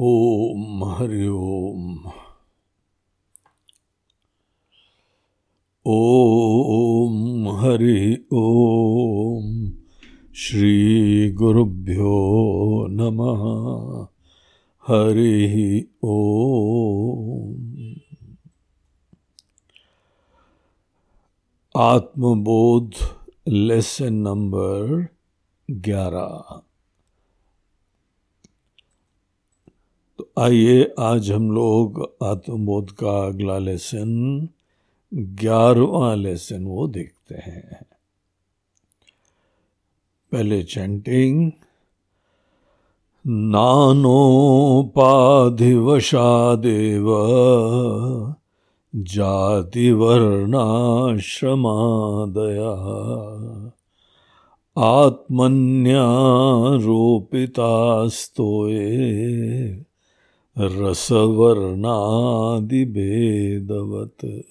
ओम हरि ओम। ओम हरि ओम। श्री गुरुभ्यो नमः। हरि ओम। आत्मबोध lesson number ग्यारह। आइए आज हम लोग आत्मबोध का अगला लेसन, ग्यारहवा लेसन वो देखते हैं। पहले चैंटिंग नानोपाधिवशादेव, जातिवर्णाश्रमादया, आत्मन्यारोपितास्तोये। रसवर्णादिभेदवत।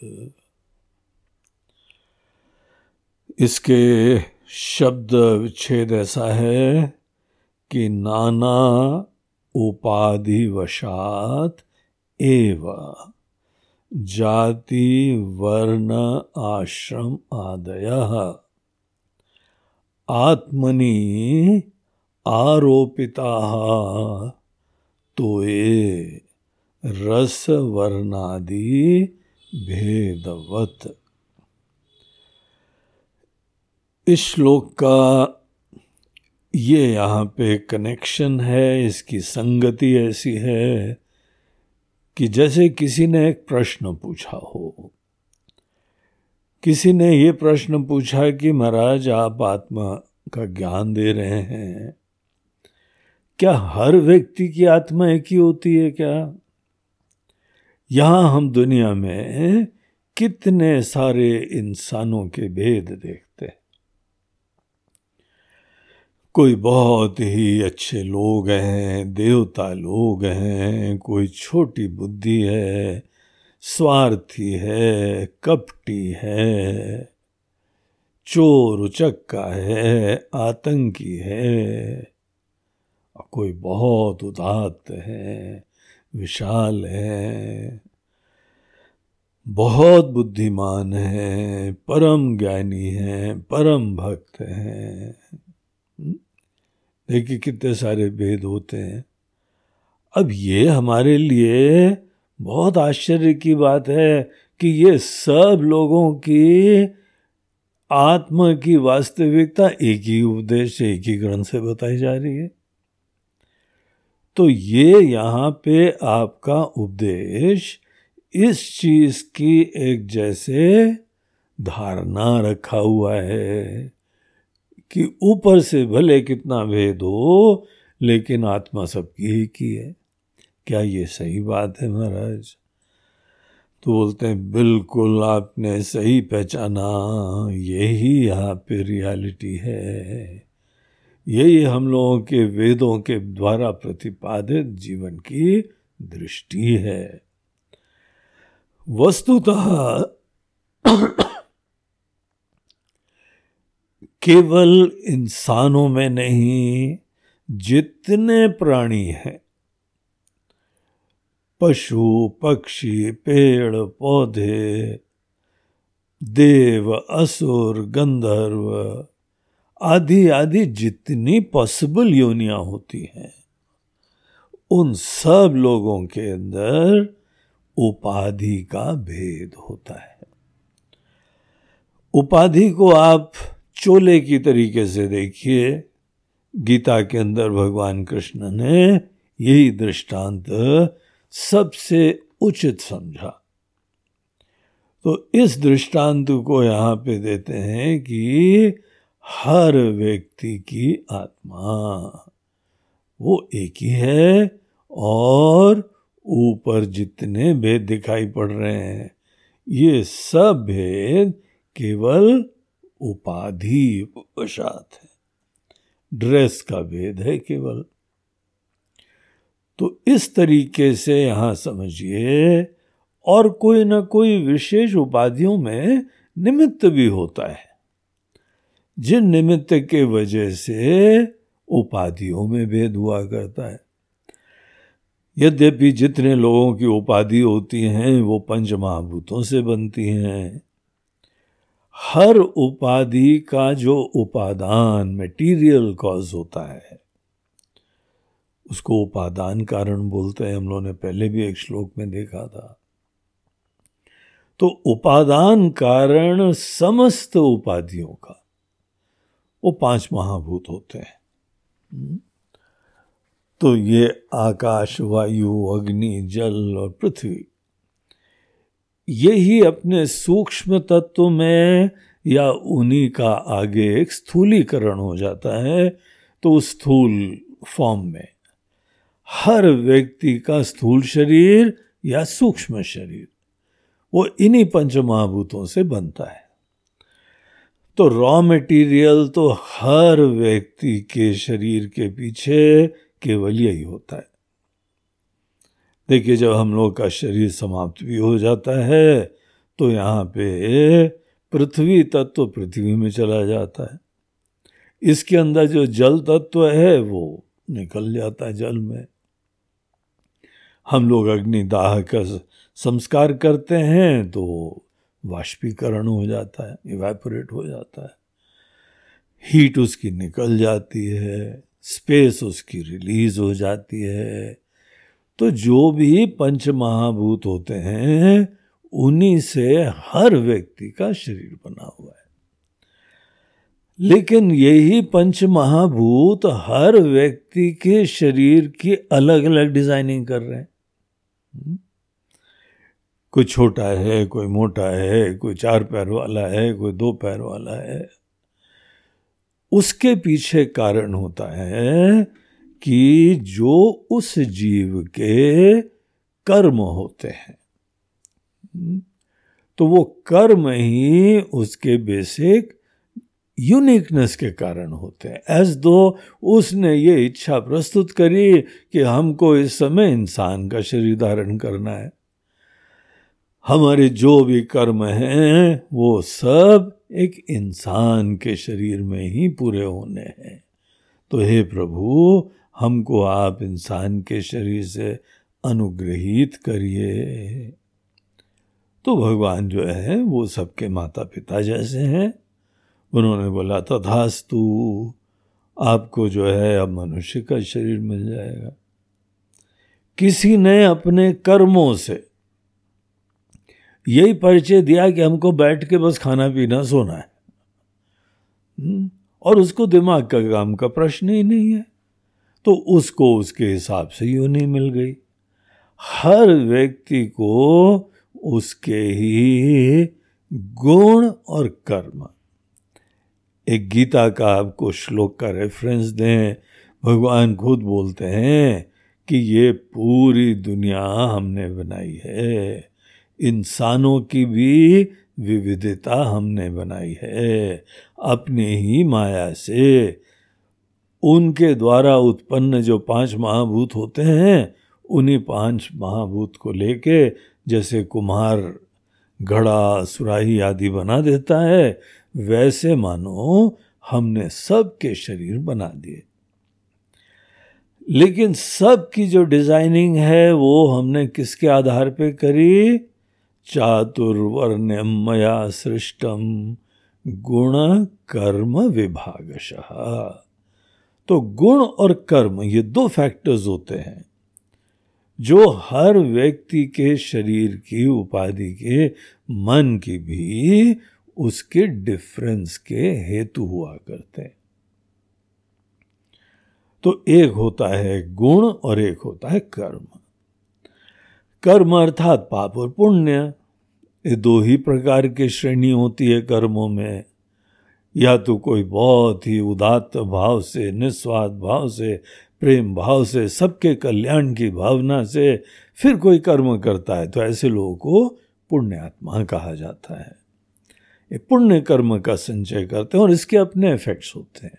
इसके शब्द विच्छेद ऐसा है कि नाना उपाधिवशात एव जाति, वर्ण, आश्रम आदय। आत्मनि आरोपिता तो ये रस वर्णादि भेदवत। इस श्लोक का ये यहाँ पे कनेक्शन है, इसकी संगति ऐसी है कि जैसे किसी ने एक प्रश्न पूछा हो, किसी ने ये प्रश्न पूछा कि महाराज आप आत्मा का ज्ञान दे रहे हैं क्या हर व्यक्ति की आत्मा एक ही होती है क्या? यहाँ हम दुनिया में कितने सारे इंसानों के भेद देखते हैं। कोई बहुत ही अच्छे लोग हैं, देवता लोग हैं, कोई छोटी बुद्धि है, स्वार्थी है, कपटी है, चोर, उचक्का है, आतंकी है। कोई बहुत उदात्त है, विशाल है, बहुत बुद्धिमान है, परम ज्ञानी है, परम भक्त है। देखिए कितने सारे भेद होते हैं। अब ये हमारे लिए बहुत आश्चर्य की बात है कि ये सब लोगों की आत्मा की वास्तविकता एक ही उपदेश एक ही ग्रंथ से बताई जा रही है। तो ये यहाँ पे आपका उपदेश इस चीज़ की एक जैसे धारणा रखा हुआ है कि ऊपर से भले कितना भेद हो, लेकिन आत्मा सबकी ही की है। क्या ये सही बात है महाराज? तो बोलते हैं, बिल्कुल आपने सही पहचाना यही यहाँ पे रियलिटी है। यही हम लोगों के वेदों के द्वारा प्रतिपादित जीवन की दृष्टि है। वस्तुतः केवल इंसानों में नहीं, जितने प्राणी हैं। पशु, पक्षी, पेड़, पौधे, देव, असुर, गंधर्व आदि आधी जितनी पॉसिबल योनियाँ होती हैं, उन सब लोगों के अंदर उपाधि का भेद होता है। उपाधि को आप चोले की तरीके से देखिए। गीता के अंदर भगवान कृष्ण ने यही दृष्टांत सबसे उचित समझा। तो इस दृष्टांत को यहाँ पे देते हैं कि हर व्यक्ति की आत्मा। वो एक ही है और ऊपर जितने भेद दिखाई पड़ रहे हैं, ये सब भेद केवल उपाधि वशात है। ड्रेस का भेद है केवल। तो इस तरीके से यहाँ समझिए, और कोई ना कोई विशेष उपाधियों में निमित्त भी होता है। जिन निमित्त के वजह से उपाधियों में भेद हुआ करता है। यद्यपि जितने लोगों की उपाधि होती हैं, वो पंच महाभूतों से बनती हैं। हर उपाधि का जो उपादान मटेरियल कॉज होता है, उसको उपादान कारण बोलते हैं। हम लोगों ने पहले भी एक श्लोक में देखा था। तो उपादान कारण समस्त उपाधियों का वो पाँच महाभूत होते हैं। हम्म? तो ये आकाश, वायु, अग्नि, जल और पृथ्वी ये ही अपने सूक्ष्म तत्व में या उन्हीं का आगे एक स्थूलीकरण हो जाता है तो उस स्थूल फॉर्म में। हर व्यक्ति का स्थूल शरीर या सूक्ष्म शरीर, वो इन्हीं पंच महाभूतों से बनता है। तो रॉ मटेरियल तो हर व्यक्ति के शरीर के पीछे केवल यही होता है। देखिए, जब हम लोग का शरीर समाप्त भी हो जाता है तो यहाँ पे पृथ्वी तत्व पृथ्वी में चला जाता है। इसके अंदर जो जल तत्व है, वो निकल जाता है जल में। हम लोग अग्निदाह का संस्कार करते हैं तो वाष्पीकरण हो जाता है इवेपोरेट हो जाता है। हीट उसकी निकल जाती है स्पेस उसकी रिलीज़ हो जाती है। तो जो भी पंच महाभूत होते हैं, उन्हीं से हर व्यक्ति का शरीर बना हुआ है। लेकिन यही पंच महाभूत हर व्यक्ति के शरीर की अलग अलग डिज़ाइनिंग कर रहे हैं। हम्म? कोई छोटा है, कोई मोटा है, कोई चार पैर वाला है, कोई दो पैर वाला है। उसके पीछे कारण होता है कि जो उस जीव के कर्म होते हैं तो वो कर्म ही उसके बेसिक यूनिकनेस के कारण होते हैं। एज दो उसने ये इच्छा प्रस्तुत करी कि हमको इस समय इंसान का शरीर धारण करना है। हमारे जो भी कर्म हैं, वो सब एक इंसान के शरीर में ही पूरे होने हैं। तो हे प्रभु, हमको आप इंसान के शरीर से अनुग्रहित करिए। तो भगवान जो है, वो सबके माता पिता जैसे हैं। उन्होंने बोला, तथास्तु, आपको जो है, अब मनुष्य का शरीर मिल जाएगा। किसी ने अपने कर्मों से यही परिचय दिया कि हमको बैठ के बस खाना पीना सोना है। हम्म, और उसको दिमाग का काम का प्रश्न ही नहीं है। तो उसको उसके हिसाब से योनि मिल गई। हर व्यक्ति को उसके ही गुण और कर्म। एक गीता का आपको श्लोक का रेफरेंस दें। भगवान खुद बोलते हैं कि ये पूरी दुनिया हमने बनाई है। इंसानों की भी विविधता हमने बनाई है, अपने ही माया से। उनके द्वारा उत्पन्न जो पाँच महाभूत होते हैं, उन्हीं पाँच महाभूत को लेके जैसे कुम्हार, घड़ा, सुराही आदि बना देता है, वैसे मानो हमने सबके शरीर बना दिए। लेकिन सब की जो डिज़ाइनिंग है, वो हमने किसके आधार पे करी? चातुर्वर्ण्यम मया सृष्टम गुण कर्म विभागश तो गुण और कर्म, ये दो फैक्टर्स होते हैं, जो हर व्यक्ति के शरीर की, उपाधि के, मन की भी उसके डिफरेंस के हेतु हुआ करते हैं। तो एक होता है गुण और एक होता है कर्म। कर्म अर्थात पाप और पुण्य। ये दो ही प्रकार की श्रेणी होती है कर्मों में। या तो कोई बहुत ही उदात्त भाव से, निस्वार्थ भाव से, प्रेम भाव से, सबके कल्याण की भावना से फिर कोई कर्म करता है तो ऐसे लोगों को पुण्यात्मा कहा जाता है। ये पुण्य कर्म का संचय करते हैं और इसके अपने इफेक्ट्स होते हैं।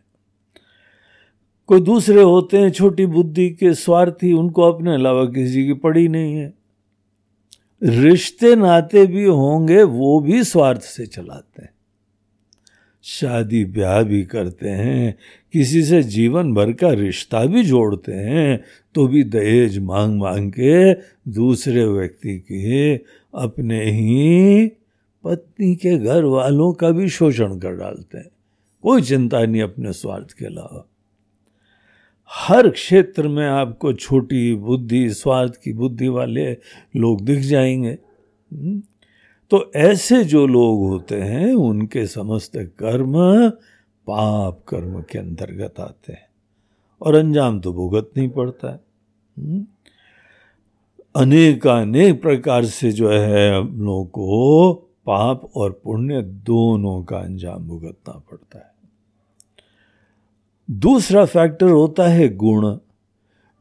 कोई दूसरे होते हैं, छोटी बुद्धि के स्वार्थी, उनको अपने अलावा किसी की पड़ी नहीं है। रिश्ते नाते भी होंगे, वो भी स्वार्थ से चलाते हैं। शादी ब्याह भी करते हैं, किसी से जीवन भर का रिश्ता भी जोड़ते हैं तो भी दहेज मांग मांग के दूसरे व्यक्ति के अपने ही पत्नी के घर वालों का भी शोषण कर डालते हैं। कोई चिंता नहीं अपने स्वार्थ के अलावा। हर क्षेत्र में आपको छोटी बुद्धि, स्वार्थ की बुद्धि वाले लोग दिख जाएँगे हम्म? तो ऐसे जो लोग होते हैं, उनके समस्त कर्म पाप कर्म के अंतर्गत आते हैं और अंजाम तो भुगत नहीं पड़ता है हम्म? अनेक अनेक प्रकार से जो है, हम लोगों को पाप और पुण्य दोनों का अंजाम भुगतना पड़ता है दूसरा फैक्टर होता है गुण।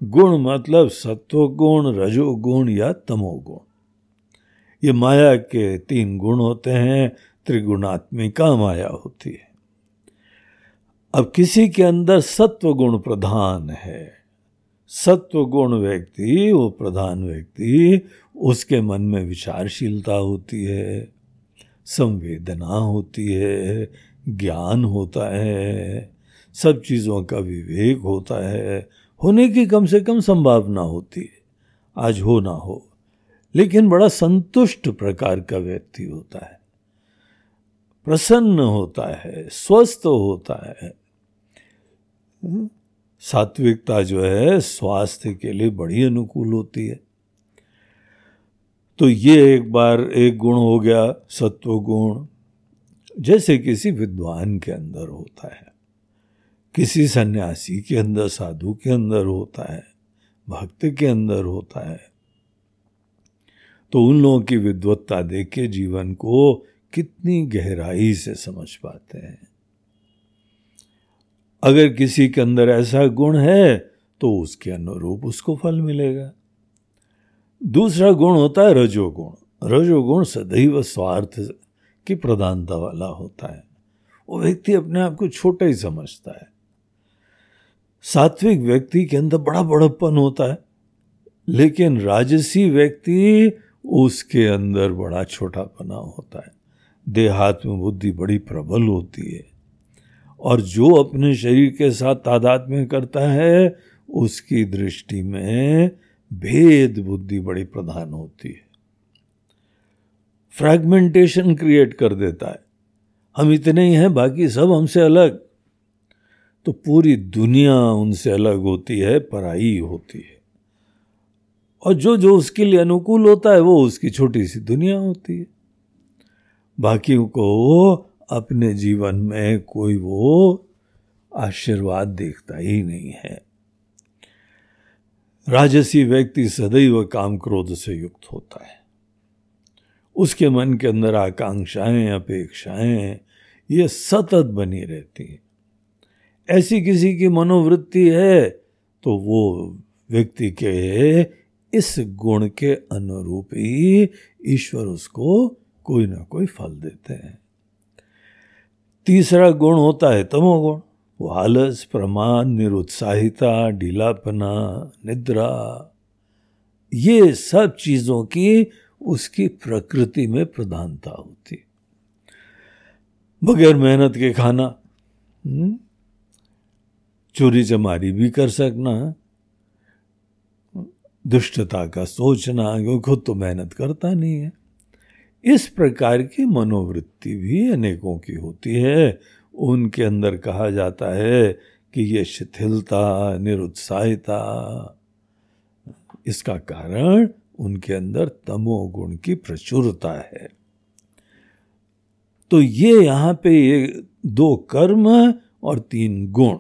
गुण मतलब सत्वगुण, रजोगुण या तमोगुण। ये माया के तीन गुण होते हैं, त्रिगुणात्मिका माया होती है। अब किसी के अंदर सत्व गुण प्रधान है सत्व गुण व्यक्ति, वो प्रधान व्यक्ति, उसके मन में विचारशीलता होती है, संवेदना होती है, ज्ञान होता है। सब चीज़ों का विवेक होता है। होने की कम से कम संभावना होती है। आज हो ना हो। लेकिन बड़ा संतुष्ट प्रकार का व्यक्ति होता है। प्रसन्न होता है, स्वस्थ होता है। सात्विकता जो है, स्वास्थ्य के लिए बड़ी अनुकूल होती है। तो ये एक बार एक गुण हो गया, सत्व गुण, जैसे किसी विद्वान के अंदर होता है। किसी सन्यासी के अंदर, साधु के अंदर होता है, भक्त के अंदर होता है। तो उन लोगों की विद्वत्ता देख के जीवन को कितनी गहराई से समझ पाते हैं। अगर किसी के अंदर ऐसा गुण है तो उसके अनुरूप उसको फल मिलेगा। दूसरा गुण होता है रजोगुण। रजोगुण सदैव स्वार्थ की प्रधानता वाला होता है। वो व्यक्ति अपने आप को छोटा ही समझता है। सात्विक व्यक्ति के अंदर बड़ा बड़प्पन होता है, लेकिन राजसी व्यक्ति उसके अंदर बड़ा छोटापना होता है। देहात में बुद्धि बड़ी प्रबल होती है और जो अपने शरीर के साथ तादाद में करता है, उसकी दृष्टि में भेद बुद्धि बड़ी प्रधान होती है। फ्रैगमेंटेशन क्रिएट कर देता है। हम इतने ही हैं, बाकी सब हमसे अलग। तो पूरी दुनिया उनसे अलग होती है, पराई होती है। और जो जो उसके लिए अनुकूल होता है, वो उसकी छोटी सी दुनिया होती है। बाकियों को अपने जीवन में कोई वो आशीर्वाद देखता ही नहीं है। राजसी व्यक्ति सदैव काम क्रोध से युक्त होता है। उसके मन के अंदर आकांक्षाएँ, अपेक्षाएँ, ये सतत बनी रहती हैं। ऐसी किसी की मनोवृत्ति है तो वो व्यक्ति के इस गुण के अनुरूप ही ईश्वर उसको कोई ना कोई फल देते हैं तीसरा गुण होता है तमोगुण वो आलस प्रमाण निरुत्साहिता, ढीलापना, निद्रा, ये सब चीज़ों की उसकी प्रकृति में प्रधानता होती बगैर मेहनत के खाना हम्म? चोरी चमारी भी कर सकना, दुष्टता का सोचना, क्योंकि खुद तो मेहनत करता नहीं है। इस प्रकार की मनोवृत्ति भी अनेकों की होती है। उनके अंदर कहा जाता है कि ये शिथिलता, निरुत्साहिता, इसका कारण उनके अंदर तमोगुण की प्रचुरता है। तो ये यहाँ पे ये दो कर्म और तीन गुण।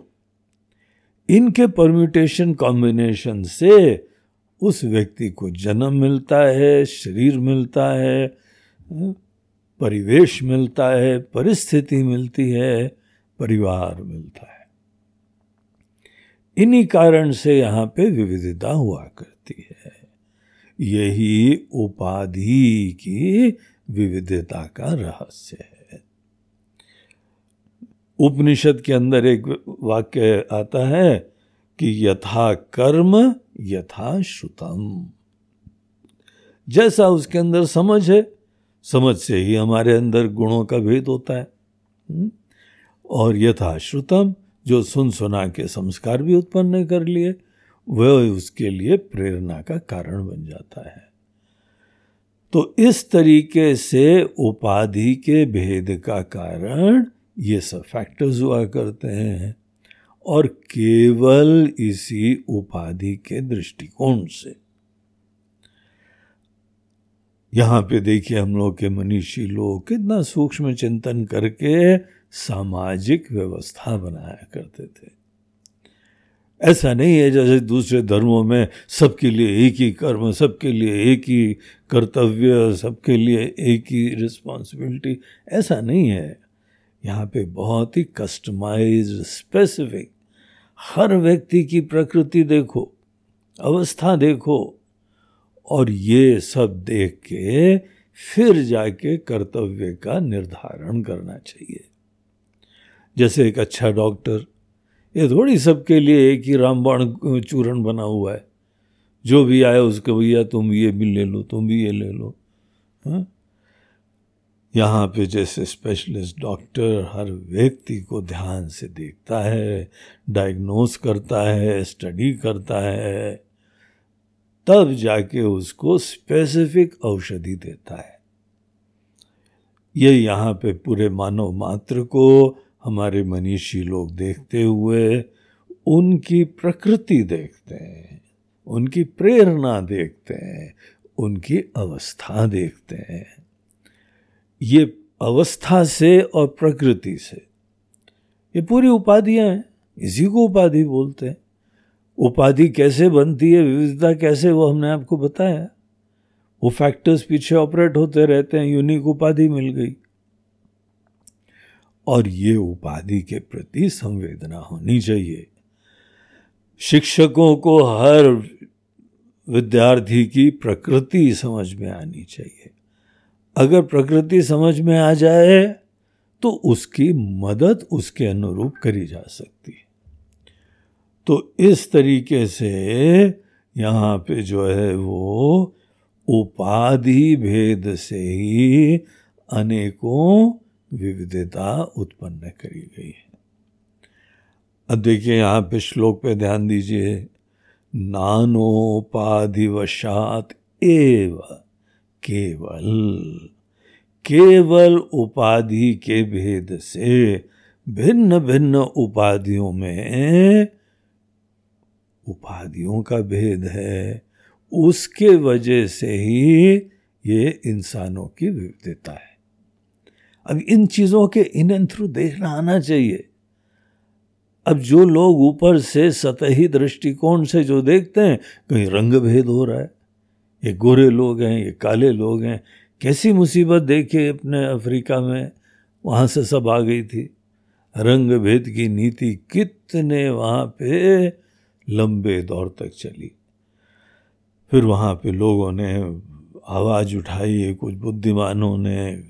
इनके परम्यूटेशन कॉम्बिनेशन से उस व्यक्ति को जन्म मिलता है, शरीर मिलता है, परिवेश मिलता है, परिस्थिति मिलती है, परिवार मिलता है। इन्हीं कारण से यहाँ पे विविधता हुआ करती है। यही उपाधि की विविधता का रहस्य है। उपनिषद के अंदर एक वाक्य आता है कि यथा कर्म यथा श्रुतम। जैसा उसके अंदर समझ है, समझ से ही हमारे अंदर गुणों का भेद होता है। हम्म? और यथा श्रुतम, जो सुन सुना के संस्कार भी उत्पन्न कर लिए, वह उसके लिए प्रेरणा का कारण बन जाता है। तो इस तरीके से उपाधि के भेद का कारण ये सब फैक्टर्स हुआ करते हैं और केवल इसी उपाधि के दृष्टिकोण से। यहाँ पे देखिए हम लोग के मनीषी लोग कितना सूक्ष्म चिंतन करके सामाजिक व्यवस्था बनाया करते थे। ऐसा नहीं है जैसे दूसरे धर्मों में सबके लिए एक ही कर्म, सबके लिए एक ही कर्तव्य, सबके लिए एक ही रिस्पॉन्सिबिलिटी ऐसा नहीं है। यहाँ पे बहुत ही कस्टमाइज स्पेसिफिक हर व्यक्ति की प्रकृति देखो, अवस्था देखो, और ये सब देख के फिर जाके कर्तव्य का निर्धारण करना चाहिए। जैसे एक अच्छा डॉक्टर ये थोड़ी सबके लिए एक ही रामबाण चूरण बना हुआ है। जो भी आया उसके, भैया तुम ये भी ले लो, तुम भी ये ले लो। हाँ? यहाँ पे जैसे स्पेशलिस्ट डॉक्टर हर व्यक्ति को ध्यान से देखता है डायग्नोस करता है स्टडी करता है, तब जाके उसको स्पेसिफिक औषधि देता है। ये यहाँ पे पूरे मानव मात्र को, हमारे मनीषी लोग देखते हुए उनकी प्रकृति देखते हैं, उनकी प्रेरणा देखते हैं, उनकी अवस्था देखते हैं। ये अवस्था से और प्रकृति से। ये पूरी उपाधियाँ हैं, इसी को उपाधि बोलते हैं। उपाधि कैसे बनती है, विविधता कैसे, वो हमने आपको बताया। वो फैक्टर्स पीछे ऑपरेट होते रहते हैं यूनिक उपाधि मिल गई। और ये उपाधि के प्रति संवेदना होनी चाहिए। शिक्षकों को हर विद्यार्थी की प्रकृति समझ में आनी चाहिए। अगर प्रकृति समझ में आ जाए तो उसकी मदद उसके अनुरूप करी जा सकती है। तो इस तरीके से यहाँ पे जो है वो उपाधि भेद से ही अनेकों विविधता उत्पन्न करी गई है। अब देखिए, यहाँ पे श्लोक पे ध्यान दीजिए। नानोपाधिवशात एव केवल केवल उपाधि के भेद से भिन्न भिन्न उपाधियों में उपाधियों का भेद है। उसके वजह से ही ये इंसानों की विविधता है। अब इन चीज़ों के इन थ्रू देखना आना चाहिए। अब जो लोग ऊपर से सतही दृष्टिकोण से जो देखते हैं, कहीं रंग भेद हो रहा है। ये गोरे लोग हैं, ये काले लोग हैं। कैसी मुसीबत देखे अपने अफ्रीका में? वहाँ से सब आ गई थी। रंग भेद की नीति कितने वहाँ पे लंबे दौर तक चली। फिर वहाँ पे लोगों ने आवाज़ उठाई कुछ बुद्धिमानों ने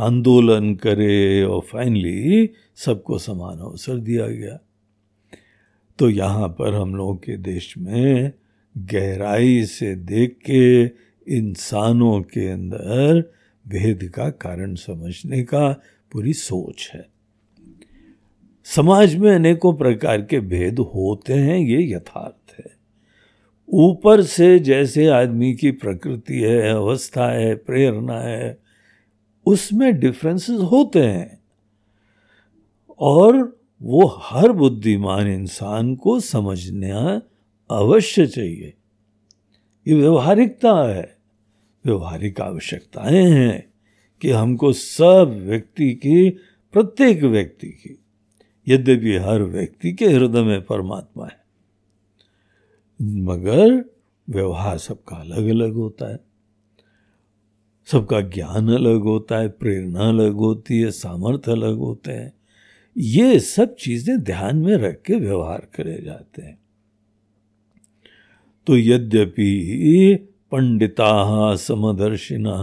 आंदोलन करे और फाइनली सबको समान अवसर दिया गया। तो यहाँ पर हम लोगों के देश में गहराई से देख के इंसानों के अंदर भेद का कारण समझने का पूरी सोच है। समाज में अनेकों प्रकार के भेद होते हैं, ये यथार्थ है। ऊपर से जैसे आदमी की प्रकृति है, अवस्था है, प्रेरणा है, उसमें डिफरेंसेस होते हैं। और वो हर बुद्धिमान इंसान को समझना अवश्य चाहिए। ये व्यवहारिकता है। व्यवहारिक आवश्यकताएँ हैं कि हमको सब व्यक्ति की, प्रत्येक व्यक्ति की, यद्यपि हर व्यक्ति के हृदय में परमात्मा है। मगर व्यवहार सबका अलग अलग होता है। सबका ज्ञान अलग होता है, प्रेरणा अलग होती है, सामर्थ्य अलग होते हैं। ये सब चीज़ें ध्यान में रख के व्यवहार करे जाते हैं। तो यद्यपि पंडिता, समदर्शिना,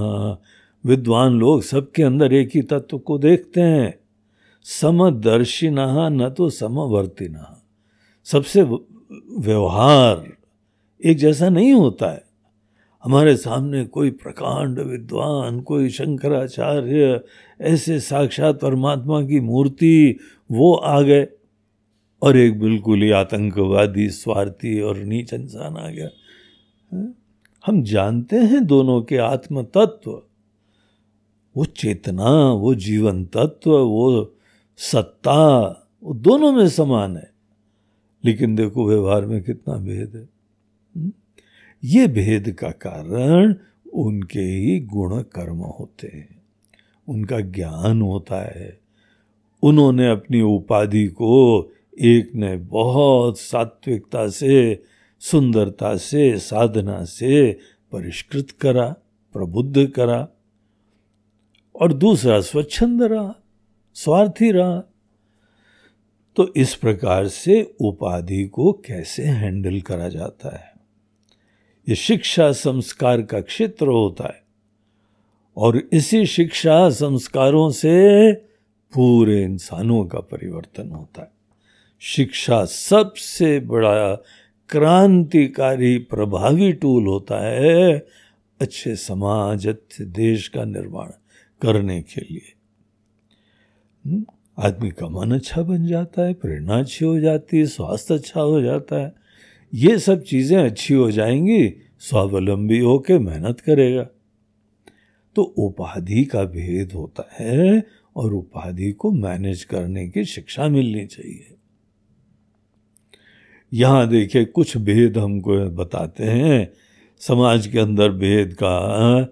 विद्वान लोग सबके अंदर एक ही तत्व को देखते हैं। समदर्शिना न तो समवर्तिना। सबसे व्यवहार एक जैसा नहीं होता है। हमारे सामने कोई प्रकांड विद्वान, कोई शंकराचार्य, ऐसे साक्षात परमात्मा की मूर्ति, वो आ गए। और एक बिल्कुल ही आतंकवादी, स्वार्थी और नीच इंसान आ गया। हम जानते हैं दोनों के आत्म तत्व वो चेतना, वो जीवन तत्व वो सत्ता, वो दोनों में समान है। लेकिन देखो व्यवहार में कितना भेद है। हम्म? ये भेद का कारण उनके ही गुण कर्म होते हैं। उनका ज्ञान होता है। उन्होंने अपनी उपाधि को एक ने बहुत सात्विकता से, सुंदरता से, साधना से परिष्कृत करा, प्रबुद्ध करा और दूसरा स्वच्छंद रहा, स्वार्थी रहा। तो इस प्रकार से उपाधि को कैसे हैंडल करा जाता है? ये शिक्षा संस्कार का क्षेत्र होता है और इसी शिक्षा संस्कारों से पूरे इंसानों का परिवर्तन होता है। शिक्षा सबसे बड़ा क्रांतिकारी प्रभावी टूल होता है अच्छे समाज अच्छे देश का निर्माण करने के लिए। हम्म, आदमी का मन अच्छा बन जाता है प्रेरणा अच्छी हो जाती है स्वास्थ्य अच्छा हो जाता है। ये सब चीज़ें अच्छी हो जाएँगी स्वावलंबी होके मेहनत करेगा। तो उपाधि का भेद होता है और उपाधि को मैनेज करने की शिक्षा मिलनी चाहिए। यहाँ देखिए कुछ भेद हमको बताते हैं। समाज के अंदर भेद का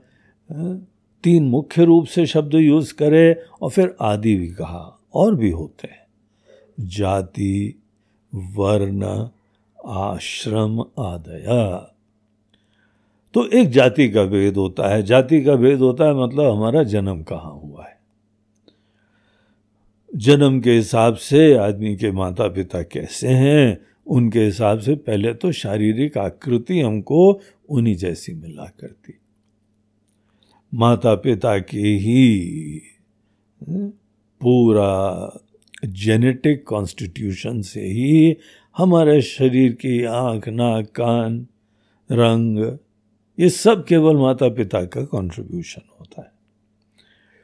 तीन मुख्य रूप से शब्द यूज़ करे और फिर आदि भी कहा, और भी होते हैं। जाति, वर्ण, आश्रम, आदया। तो एक जाति का भेद होता है। जाति का भेद होता है मतलब हमारा जन्म कहाँ हुआ है। जन्म के हिसाब से आदमी के माता पिता कैसे हैं? उनके हिसाब से पहले तो शारीरिक आकृति हमको उन्हीं जैसी मिला करती। माता पिता के ही हम्म, पूरा जेनेटिक कॉन्स्टिट्यूशन से ही हमारे शरीर की आँख नाक कान रंग ये सब केवल माता पिता का कंट्रीब्यूशन होता है।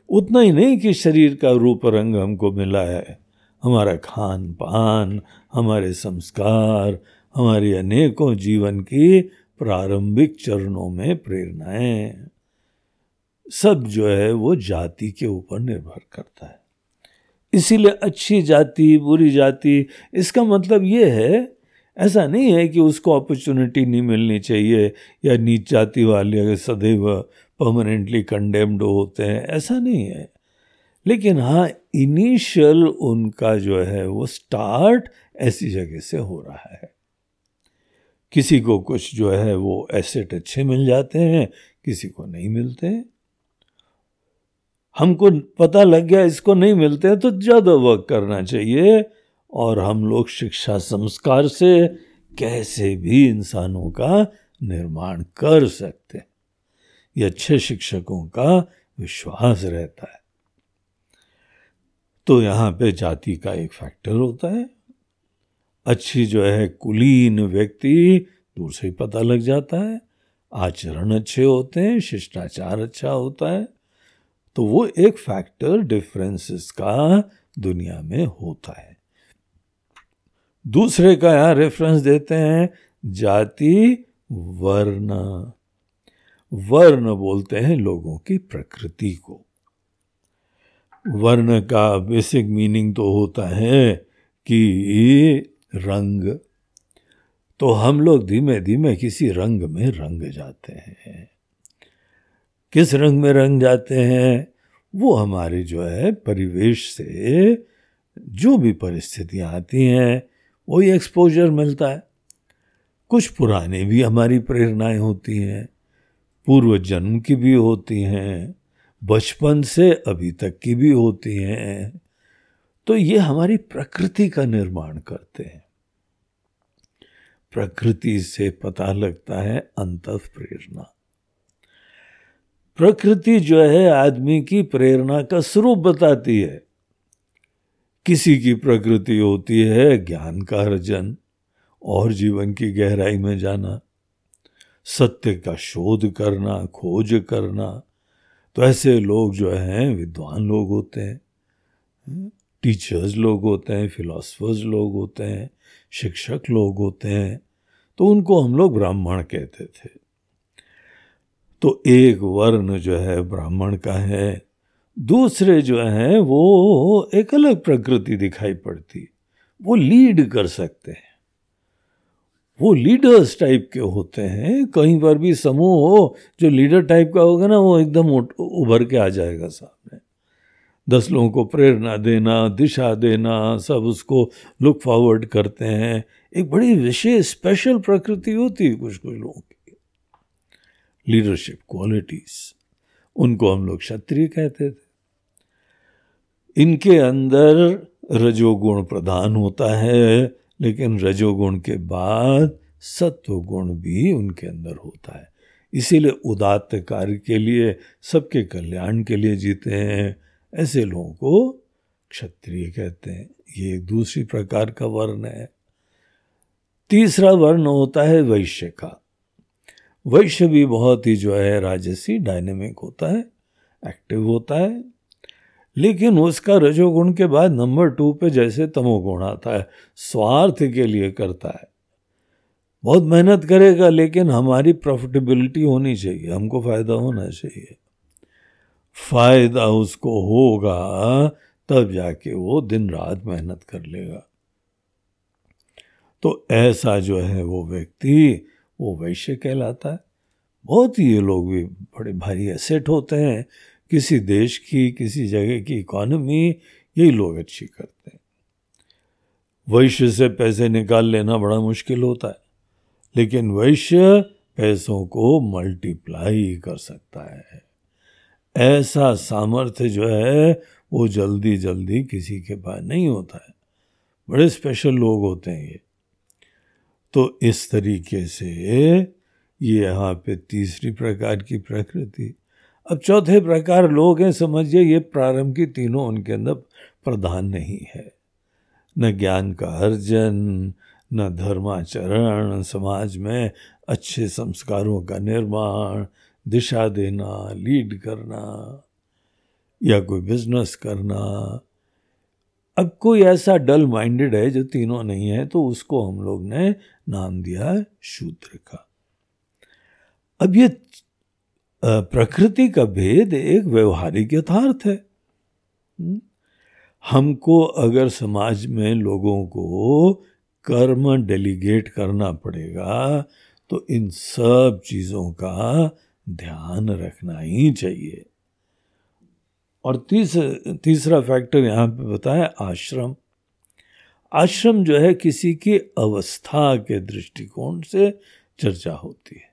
उतना ही नहीं कि शरीर का रूप रंग हमको मिला है। हमारा खान पान हमारे संस्कार, हमारी अनेकों जीवन की प्रारंभिक चरणों में प्रेरणाएँ। सब जो है वो जाति के ऊपर निर्भर करता है। इसीलिए अच्छी जाति, बुरी जाति, इसका मतलब ये है, ऐसा नहीं है कि उसको अपॉर्चुनिटी नहीं मिलनी चाहिए या नीच जाति वाले सदैव परमानेंटली कंडेम्ड होते हैं, ऐसा नहीं है। लेकिन हाँ इनिशियल उनका जो है, वो स्टार्ट ऐसी जगह से हो रहा है। किसी को कुछ जो है, वो एसेट अच्छे मिल जाते हैं, किसी को नहीं मिलते। हमको पता लग गया, इसको नहीं मिलते हैं तो ज़्यादा वर्क करना चाहिए, और हम लोग शिक्षा संस्कार से कैसे भी इंसानों का निर्माण कर सकते हैं। ये अच्छे शिक्षकों का विश्वास रहता है। तो यहाँ पे जाति का एक फैक्टर होता है। अच्छी जो है कुलीन व्यक्ति दूर से ही पता लग जाता है। आचरण अच्छे होते हैं, शिष्टाचार अच्छा होता है। तो वो एक फैक्टर डिफरेंसेस का दुनिया में होता है। दूसरे का यहाँ रेफरेंस देते हैं जाति वर्ण। वर्ण बोलते हैं लोगों की प्रकृति को। वर्ण का बेसिक मीनिंग तो होता है कि रंग। तो हम लोग धीमे धीमे किसी रंग में रंग जाते हैं। किस रंग में रंग जाते हैं? वो हमारे जो है परिवेश से जो भी परिस्थितियाँ आती हैं, वही एक्सपोजर मिलता है। कुछ पुराने भी हमारी प्रेरणाएँ होती हैं पूर्व जन्म की भी होती हैं बचपन से अभी तक की भी होती हैं तो ये हमारी प्रकृति का निर्माण करते हैं। प्रकृति से पता लगता है अंत प्रेरणा प्रकृति जो है, आदमी की प्रेरणा का स्वरूप बताती है। किसी की प्रकृति होती है ज्ञान का अर्जन और जीवन की गहराई में जाना, सत्य का शोध करना, खोज करना तो ऐसे लोग जो हैं, विद्वान लोग होते हैं टीचर्स लोग होते हैं फिलोसफर्स लोग होते हैं, शिक्षक लोग होते हैं तो उनको हम लोग ब्राह्मण कहते थे। तो एक वर्ण जो है ब्राह्मण का है, दूसरे जो हैं वो एक अलग प्रकृति दिखाई पड़ती, वो लीड कर सकते हैं। वो लीडर्स टाइप के होते हैं। कहीं पर भी समूह हो, जो लीडर टाइप का होगा ना, वो एकदम उभर के आ जाएगा सामने। दस लोगों को प्रेरणा देना, दिशा देना, सब उसको लुक फॉरवर्ड करते हैं। एक बड़ी विशेष स्पेशल प्रकृति होती है कुछ कुछ लोगों की। लीडरशिप क्वालिटीज उनको हम लोग क्षत्रिय कहते थे। इनके अंदर रजोगुण प्रधान होता है। लेकिन रजोगुण के बाद सत्व गुण भी उनके अंदर होता है। इसीलिए उदात्त कार्य के लिए, सबके कल्याण के लिए जीते हैं। ऐसे लोगों को क्षत्रिय कहते हैं। ये एक दूसरी प्रकार का वर्ण है। तीसरा वर्ण होता है वैश्य का। वैश्य भी बहुत ही जो है राजसी डायनेमिक होता है एक्टिव होता है। लेकिन उसका रजोगुण के बाद नंबर टू पे जैसे तमोगुण आता है, स्वार्थ के लिए करता है। बहुत मेहनत करेगा, लेकिन हमारी प्रॉफिटेबिलिटी होनी चाहिए, हमको फ़ायदा होना चाहिए। फ़ायदा उसको होगा, तब जाके वो दिन रात मेहनत कर लेगा। तो ऐसा जो है वो व्यक्ति, वो वैश्य कहलाता है। बहुत ही ये लोग भी बड़े भारी एसेट होते हैं किसी देश की, किसी जगह की इकोनॉमी यही लोग अच्छी करते हैं। वैश्य से पैसे निकाल लेना बड़ा मुश्किल होता है, लेकिन वैश्य पैसों को मल्टीप्लाई कर सकता है। ऐसा सामर्थ्य जो है, वो जल्दी जल्दी किसी के पास नहीं होता है। बड़े स्पेशल लोग होते हैं ये। तो इस तरीके से ये यहाँ पे तीसरी प्रकार की प्रकृति अब चौथे प्रकार लोग हैं, समझिए, ये प्रारंभ की तीनों उनके अंदर प्रधान नहीं है। न ज्ञान का अर्जन, न धर्माचरण, समाज में अच्छे संस्कारों का निर्माण, दिशा देना, लीड करना या कोई बिज़नेस करना। अब कोई ऐसा डल माइंडेड है जो तीनों नहीं है तो उसको हम लोग ने नाम दिया शूद्र का। अब ये प्रकृति का भेद एक व्यवहारिक यथार्थ है। हम्म? हमको अगर समाज में लोगों को कर्म डेलीगेट करना पड़ेगा तो इन सब चीज़ों का ध्यान रखना ही चाहिए। और तीस, तीसरा फैक्टर यहाँ पे बताया आश्रम। आश्रम जो है किसी की अवस्था के दृष्टिकोण से चर्चा होती है।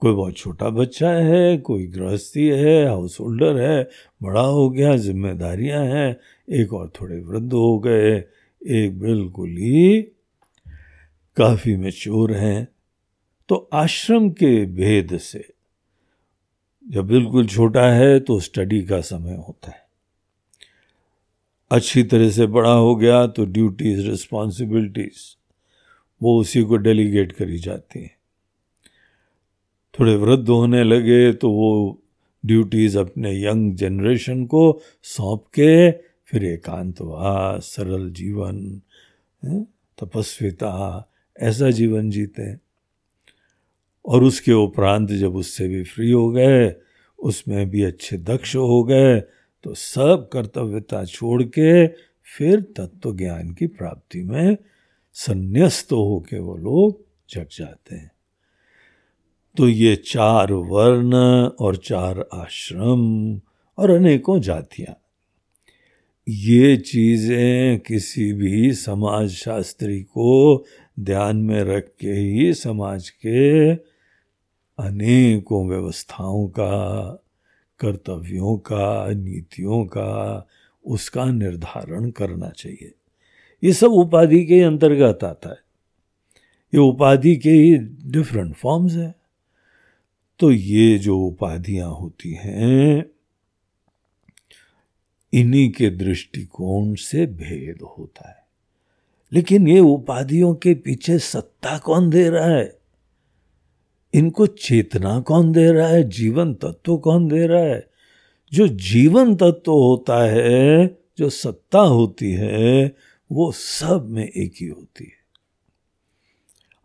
कोई बहुत छोटा बच्चा है, कोई गृहस्थी है हाउस होल्डर है, बड़ा हो गया, जिम्मेदारियाँ हैं, एक और थोड़े वृद्ध हो गए, एक बिल्कुल ही काफ़ी मेच्योर हैं। तो आश्रम के भेद से, जब बिल्कुल छोटा है तो स्टडी का समय होता है। अच्छी तरह से बड़ा हो गया तो ड्यूटीज़ रिस्पॉन्सिबिलिटीज वो उसी को डेलीगेट करी जाती हैं। थोड़े वृद्ध होने लगे तो वो ड्यूटीज़ अपने यंग जनरेशन को सौंप के फिर एकांतवास सरल जीवन तपस्विता, ऐसा जीवन जीते। और उसके उपरांत जब उससे भी फ्री हो गए, उसमें भी अच्छे दक्ष हो गए तो सब कर्तव्यता छोड़ के फिर तत्व ज्ञान की प्राप्ति में संन्यास्त होके वो लोग जग जाते हैं। तो ये चार वर्ण और चार आश्रम और अनेकों जातियाँ। ये चीज़ें किसी भी समाज शास्त्री को ध्यान में रख के ही समाज के अनेकों व्यवस्थाओं का, कर्तव्यों का, नीतियों का, उसका निर्धारण करना चाहिए। ये सब उपाधि के अंतर्गत आता है। ये उपाधि के ही डिफरेंट फॉर्म्स हैं। तो ये जो उपाधियाँ होती हैं, इन्हीं के दृष्टिकोण से भेद होता है। लेकिन ये उपाधियों के पीछे सत्ता कौन दे रहा है? इनको चेतना कौन दे रहा है? जीवन तत्व कौन दे रहा है? जो जीवन तत्व होता है, जो सत्ता होती है, वो सब में एक ही होती है।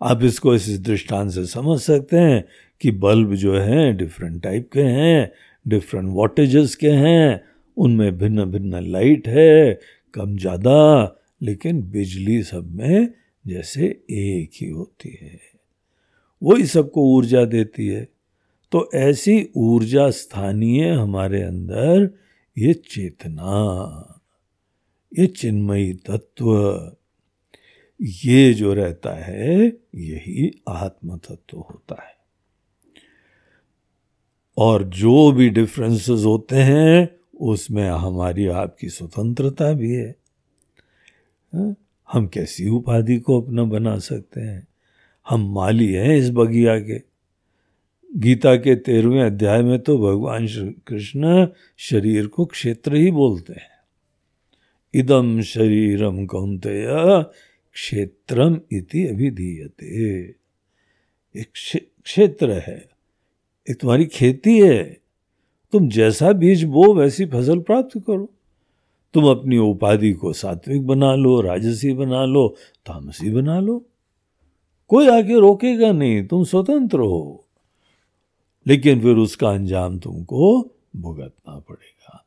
आप इसको इस दृष्टांत से समझ सकते हैं कि बल्ब जो हैं डिफरेंट टाइप के हैं डिफरेंट वॉटेजेस के हैं, उनमें भिन्न भिन्न लाइट है, कम ज़्यादा, लेकिन बिजली सब में जैसे एक ही होती है। वही सबको ऊर्जा देती है। तो ऐसी ऊर्जा स्थानीय हमारे अंदर ये चेतना, ये चिन्मयी तत्व, ये जो रहता है, यही आत्म तत्व होता है। और जो भी डिफरेंसेस होते हैं, उसमें हमारी आपकी स्वतंत्रता भी है। हाँ? हम कैसी उपाधि को अपना बना सकते हैं? हम माली हैं इस बगिया के। गीता के तेरहवें अध्याय में तो भगवान श्री कृष्ण शरीर को क्षेत्र ही बोलते हैं। इदम शरीरम कौंतेय क्षेत्रम इति अभिधीयते। एक क्षेत्र है। एक तुम्हारी खेती है। तुम जैसा बीज बो, वैसी फ़सल प्राप्त करो। तुम अपनी उपाधि को सात्विक बना लो, राजसी बना लो, तामसी बना लो। कोई आके रोकेगा नहीं, तुम स्वतंत्र हो। लेकिन फिर उसका अंजाम तुमको भुगतना पड़ेगा।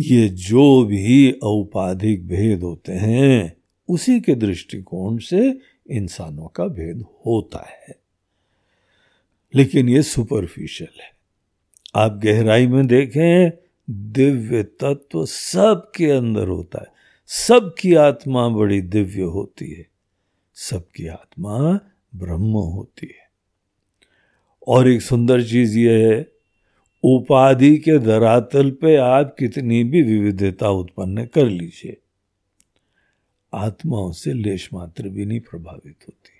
ये जो भी औपाधिक भेद होते हैं, उसी के दृष्टिकोण से इंसानों का भेद होता है। लेकिन ये सुपरफिशियल है। आप गहराई में देखें, दिव्य तत्व सबके अंदर होता है। सबकी आत्मा बड़ी दिव्य होती है। सबकी आत्मा ब्रह्म होती है। और एक सुंदर चीज़ यह है, उपाधि के धरातल पे आप कितनी भी विविधता उत्पन्न कर लीजिए, आत्माओं से लेश मात्र भी नहीं प्रभावित होती।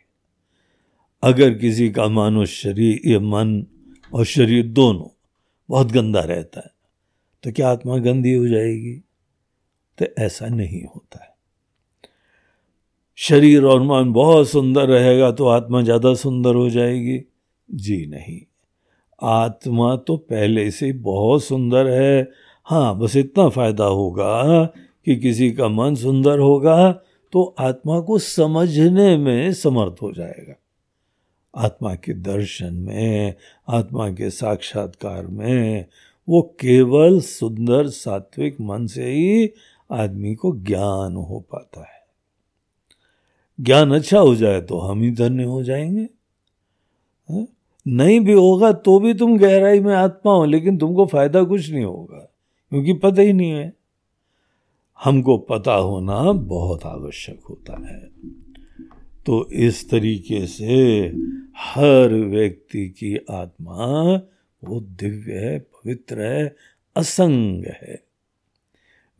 अगर किसी का मानो शरीर, या मन और शरीर दोनों बहुत गंदा रहता है तो क्या आत्मा गंदी हो जाएगी? तो ऐसा नहीं होता है। शरीर और मन बहुत सुंदर रहेगा तो आत्मा ज़्यादा सुंदर हो जाएगी? जी नहीं। आत्मा तो पहले से बहुत सुंदर है। हाँ बस इतना फ़ायदा होगा कि किसी का मन सुंदर होगा तो आत्मा को समझने में समर्थ हो जाएगा। आत्मा के दर्शन में, आत्मा के साक्षात्कार में, वो केवल सुंदर सात्विक मन से ही आदमी को ज्ञान हो पाता है। ज्ञान अच्छा हो जाए तो हम ही धन्य हो जाएँगे। हा? नहीं भी होगा तो भी तुम गहराई में आत्मा हो, लेकिन तुमको फ़ायदा कुछ नहीं होगा, क्योंकि पता ही नहीं है। हमको पता होना बहुत आवश्यक होता है। तो इस तरीके से हर व्यक्ति की आत्मा वो दिव्य है, पवित्र है, असंग है।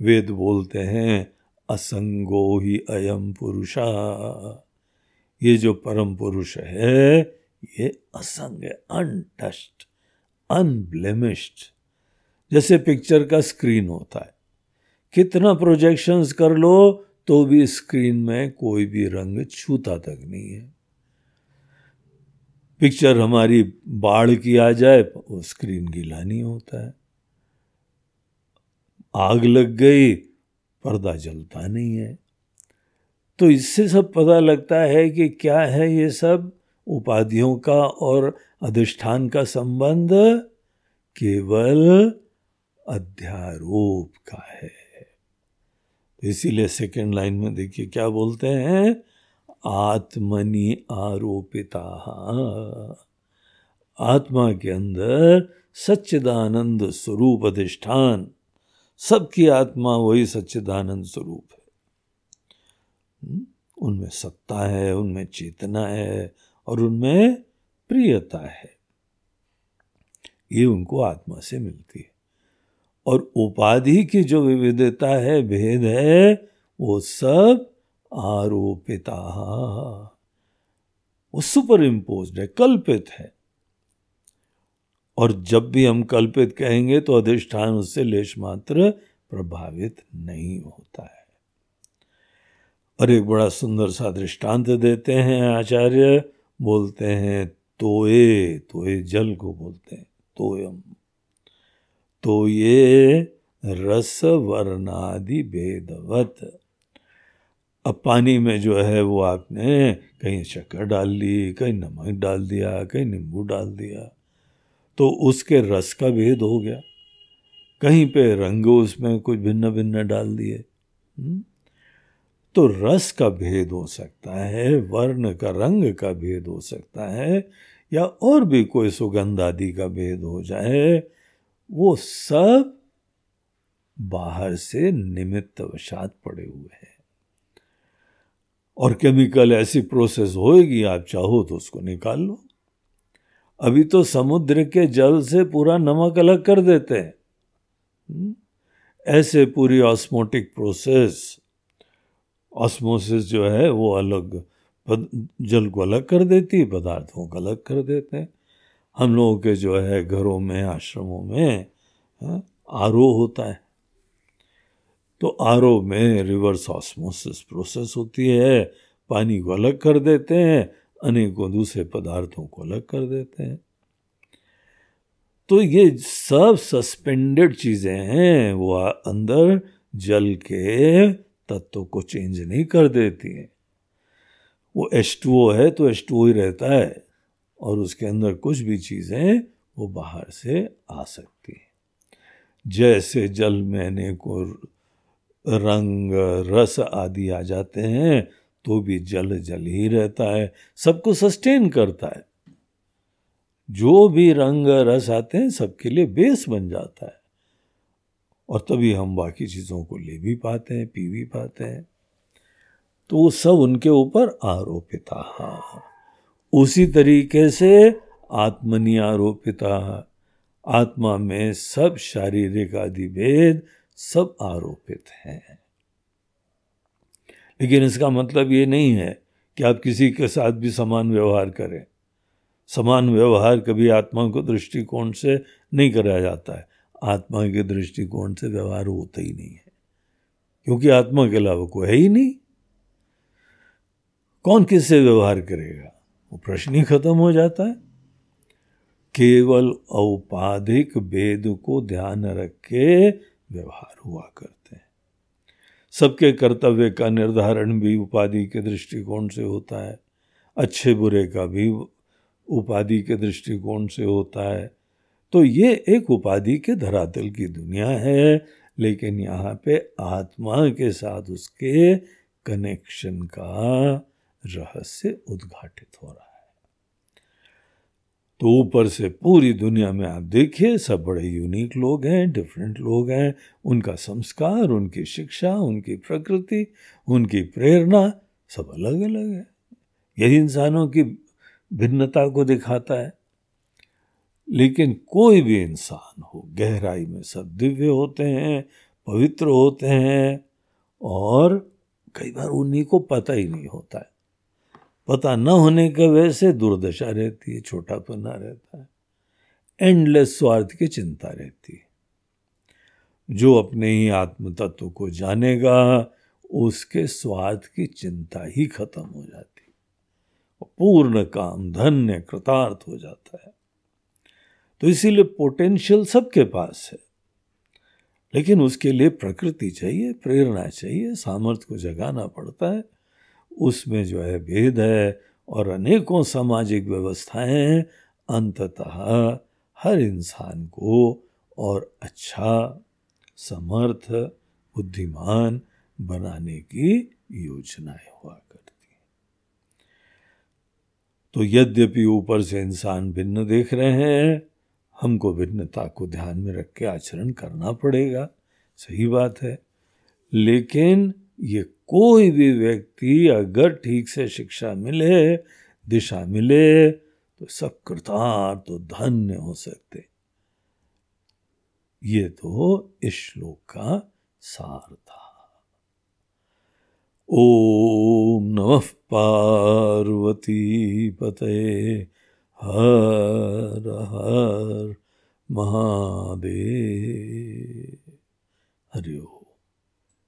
वेद बोलते हैं, असंगो ही अयम पुरुषा। ये जो परम पुरुष है, ये असंग है अनटस्ट अनब्लेमिश्ड जैसे पिक्चर का स्क्रीन होता है। कितना प्रोजेक्शंस कर लो तो भी स्क्रीन में कोई भी रंग छूता तक नहीं है। पिक्चर हमारी बाढ़ की आ जाए, वो स्क्रीन गीला नहीं होता है। आग लग गई, पर्दा जलता नहीं है। तो इससे सब पता लगता है कि क्या है ये सब, उपाधियों का और अधिष्ठान का संबंध केवल अध्यारोप का है। इसीलिए सेकेंड लाइन में देखिए, क्या बोलते हैं? आत्मनि आरोपिता। आत्मा के अंदर सच्चिदानंद स्वरूप अधिष्ठान। सबकी आत्मा वही सच्चिदानंद स्वरूप है। हम्म? उनमें सत्ता है, उनमें चेतना है और उनमें प्रियता है। ये उनको आत्मा से मिलती है। और उपाधि की जो विविधता है, भेद है, वो सब आरोपिता वो सुपर इम्पोज है, कल्पित है। और जब भी हम कल्पित कहेंगे तो अधिष्ठान उससे लेश मात्र प्रभावित नहीं होता है। और एक बड़ा सुंदर सा दृष्टांत देते हैं आचार्य, बोलते हैं, तोए तोए जल को बोलते हैं, तोयम। तो ये रस वर्णादि भेदवत। अब पानी में जो है वो आपने कहीं शक्कर डाल ली, कहीं नमक डाल दिया, कहीं नींबू डाल दिया तो उसके रस का भेद हो गया। कहीं पे रंग उसमें कुछ भिन्न भिन्न डाल दिए। हम्म? तो रस का भेद हो सकता है, वर्ण का, रंग का भेद हो सकता है, या और भी कोई सुगंध आदि का भेद हो जाए वो सब बाहर से निमित्त वशात पड़े हुए हैं। और केमिकल ऐसी प्रोसेस होएगी, आप चाहो तो उसको निकाल लो। अभी तो समुद्र के जल से पूरा नमक अलग कर देते हैं। हम्म? ऐसे पूरी ऑस्मोटिक प्रोसेस ऑस्मोसिस जो है वो अलग जल को अलग कर देती है, पदार्थों को अलग कर देते हैं। हम लोगों के जो है घरों में, आश्रमों में आरो होता है। तो आर में रिवर्स ऑस्मोसिस प्रोसेस होती है, पानी को अलग कर देते हैं, अनेकों दूसरे पदार्थों को अलग कर देते हैं। तो ये सब सस्पेंडेड चीज़ें हैं, वो अंदर जल के तत्व को चेंज नहीं कर देती हैं। वो एच है तो एच ही रहता है। और उसके अंदर कुछ भी चीज़ें वो बाहर से आ सकती हैं। जैसे जल में अनेकों रंग, रस आदि आ जाते हैं तो भी जल जल ही रहता है, सबको सस्टेन करता है। जो भी रंग, रस आते हैं, सबके लिए बेस बन जाता है। और तभी हम बाकी चीज़ों को ले भी पाते हैं, पी भी पाते हैं। तो वो सब उनके ऊपर आरोपिता उसी तरीके से आत्मनि आरोपिता आत्मा में सब शारीरिक आदि भेद सब आरोपित हैं। लेकिन इसका मतलब ये नहीं है कि आप किसी के साथ भी समान व्यवहार करें। समान व्यवहार कभी आत्मा को दृष्टिकोण से नहीं कराया जाता है। आत्मा के दृष्टिकोण से व्यवहार होता ही नहीं है, क्योंकि आत्मा के अलावा कोई है ही नहीं। कौन किससे व्यवहार करेगा? वो प्रश्न ही खत्म हो जाता है। केवल औपाधिक वेद को ध्यान रख के व्यवहार हुआ करते हैं। सबके कर्तव्य का निर्धारण भी उपाधि के दृष्टिकोण से होता है। अच्छे बुरे का भी उपाधि के दृष्टिकोण से होता है। तो ये एक उपाधि के धरातल की दुनिया है, लेकिन यहाँ पे आत्मा के साथ उसके कनेक्शन का रहस्य उद्घाटित हो रहा है। तो ऊपर से पूरी दुनिया में आप देखिए, सब बड़े यूनिक लोग हैं डिफरेंट लोग हैं। उनका संस्कार, उनकी शिक्षा, उनकी प्रकृति, उनकी प्रेरणा सब अलग अलग है। यही इंसानों की भिन्नता को दिखाता है। लेकिन कोई भी इंसान हो, गहराई में सब दिव्य होते हैं, पवित्र होते हैं और कई बार उन्हीं को पता ही नहीं होता है। पता न होने की वजह से दुर्दशा रहती है, छोटापना रहता है। एंडलेस स्वार्थ की चिंता रहती है। जो अपने ही आत्म तत्व को जानेगा, उसके स्वार्थ की चिंता ही खत्म हो जाती पूर्ण काम, धन्य, कृतार्थ हो जाता है। तो इसीलिए पोटेंशियल सबके पास है। लेकिन उसके लिए प्रकृति चाहिए, प्रेरणा चाहिए, सामर्थ्य को जगाना पड़ता है। उसमें जो है भेद है और अनेकों सामाजिक व्यवस्थाएँ अंततः हर इंसान को और अच्छा समर्थ, बुद्धिमान बनाने की योजनाएँ हुआ करती हैं। तो यद्यपि ऊपर से इंसान भिन्न देख रहे हैं, हमको भिन्नता को ध्यान में रख के आचरण करना पड़ेगा, सही बात है। लेकिन ये कोई भी व्यक्ति अगर ठीक से शिक्षा मिले, दिशा मिले तो सब कृतार्थ तो धन्य हो सकते। ये तो इस श्लोक का सार था। ओम नमः पार्वती पते हर हर महादेव। हरिओ